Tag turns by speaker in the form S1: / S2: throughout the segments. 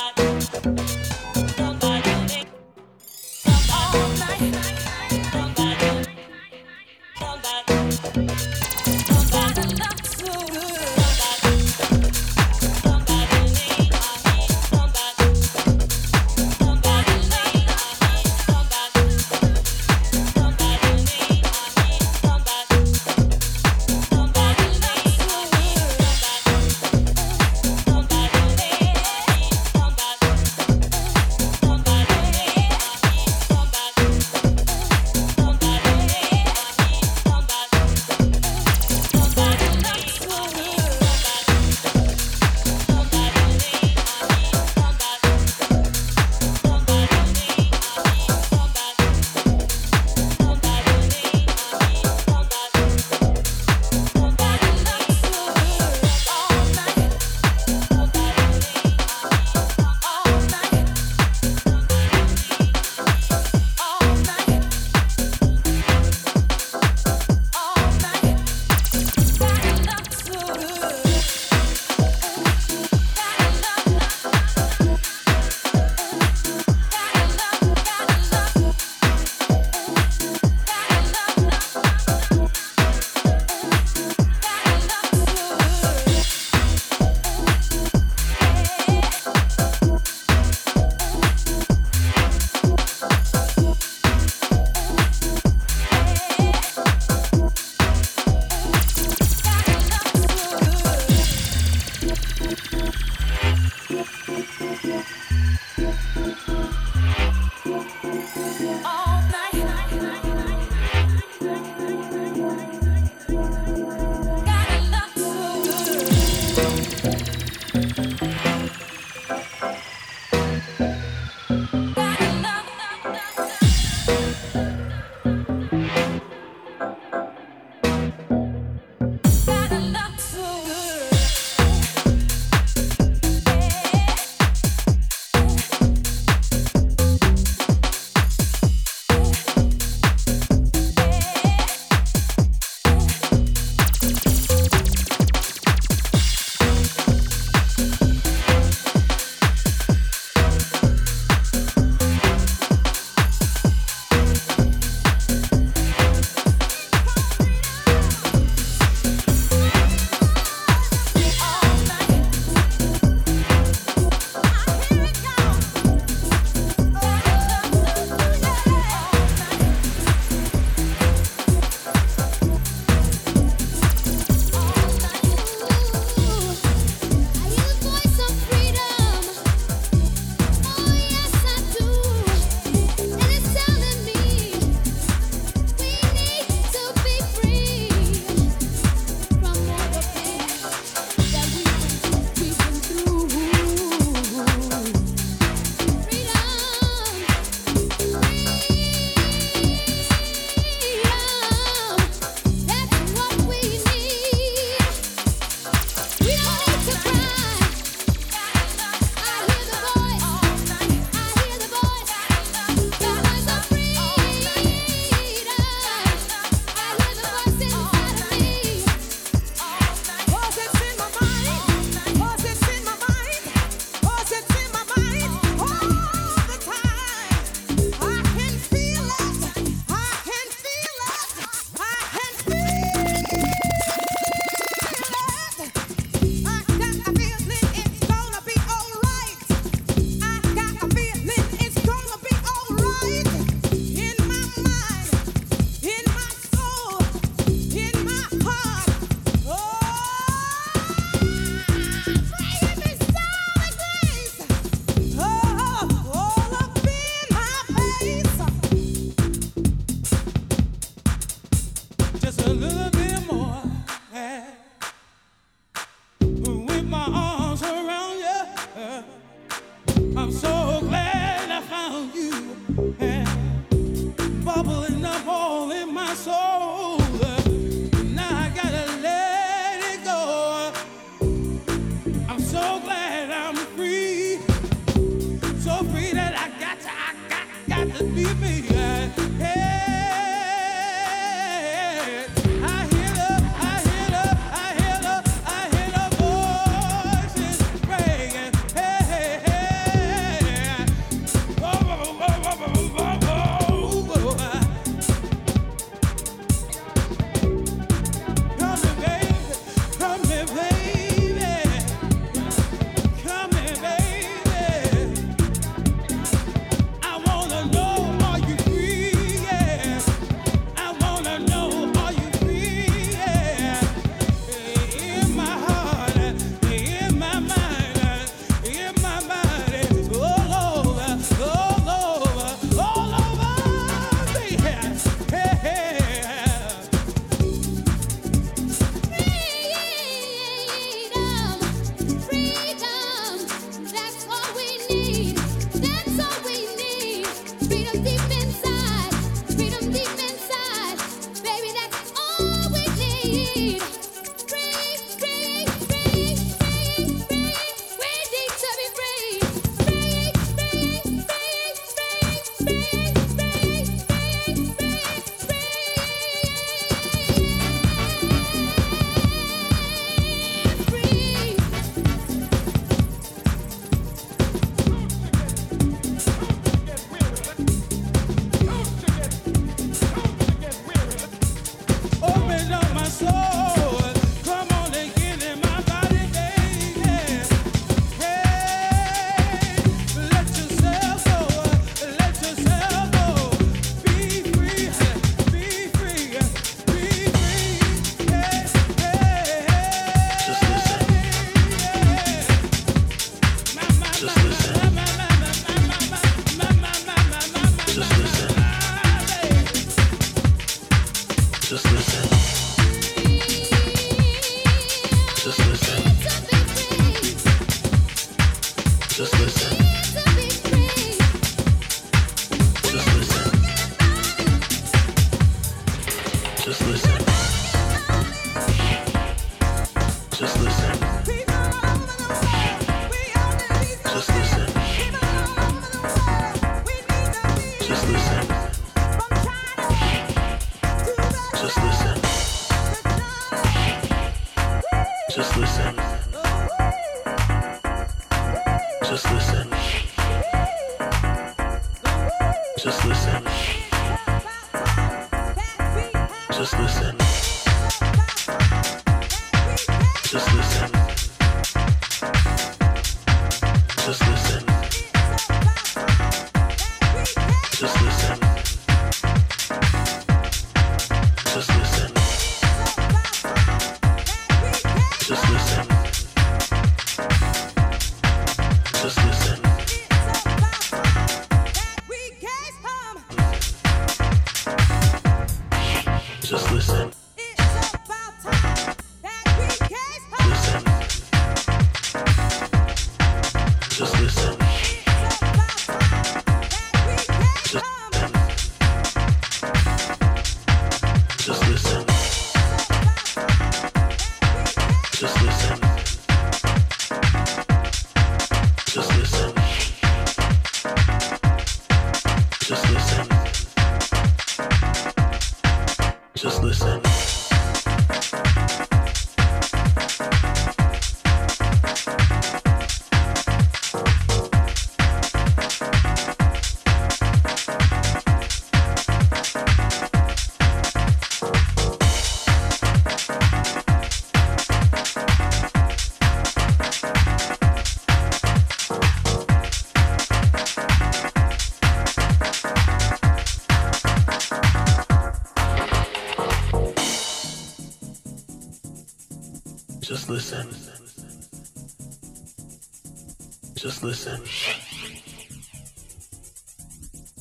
S1: Somebody, not Come all night.
S2: Just listen. Just listen.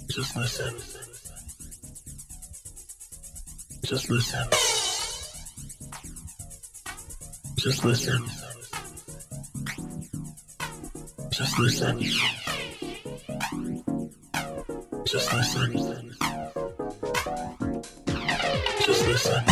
S2: Just listen. Just listen. Just listen. Just listen. Just listen. Just listen.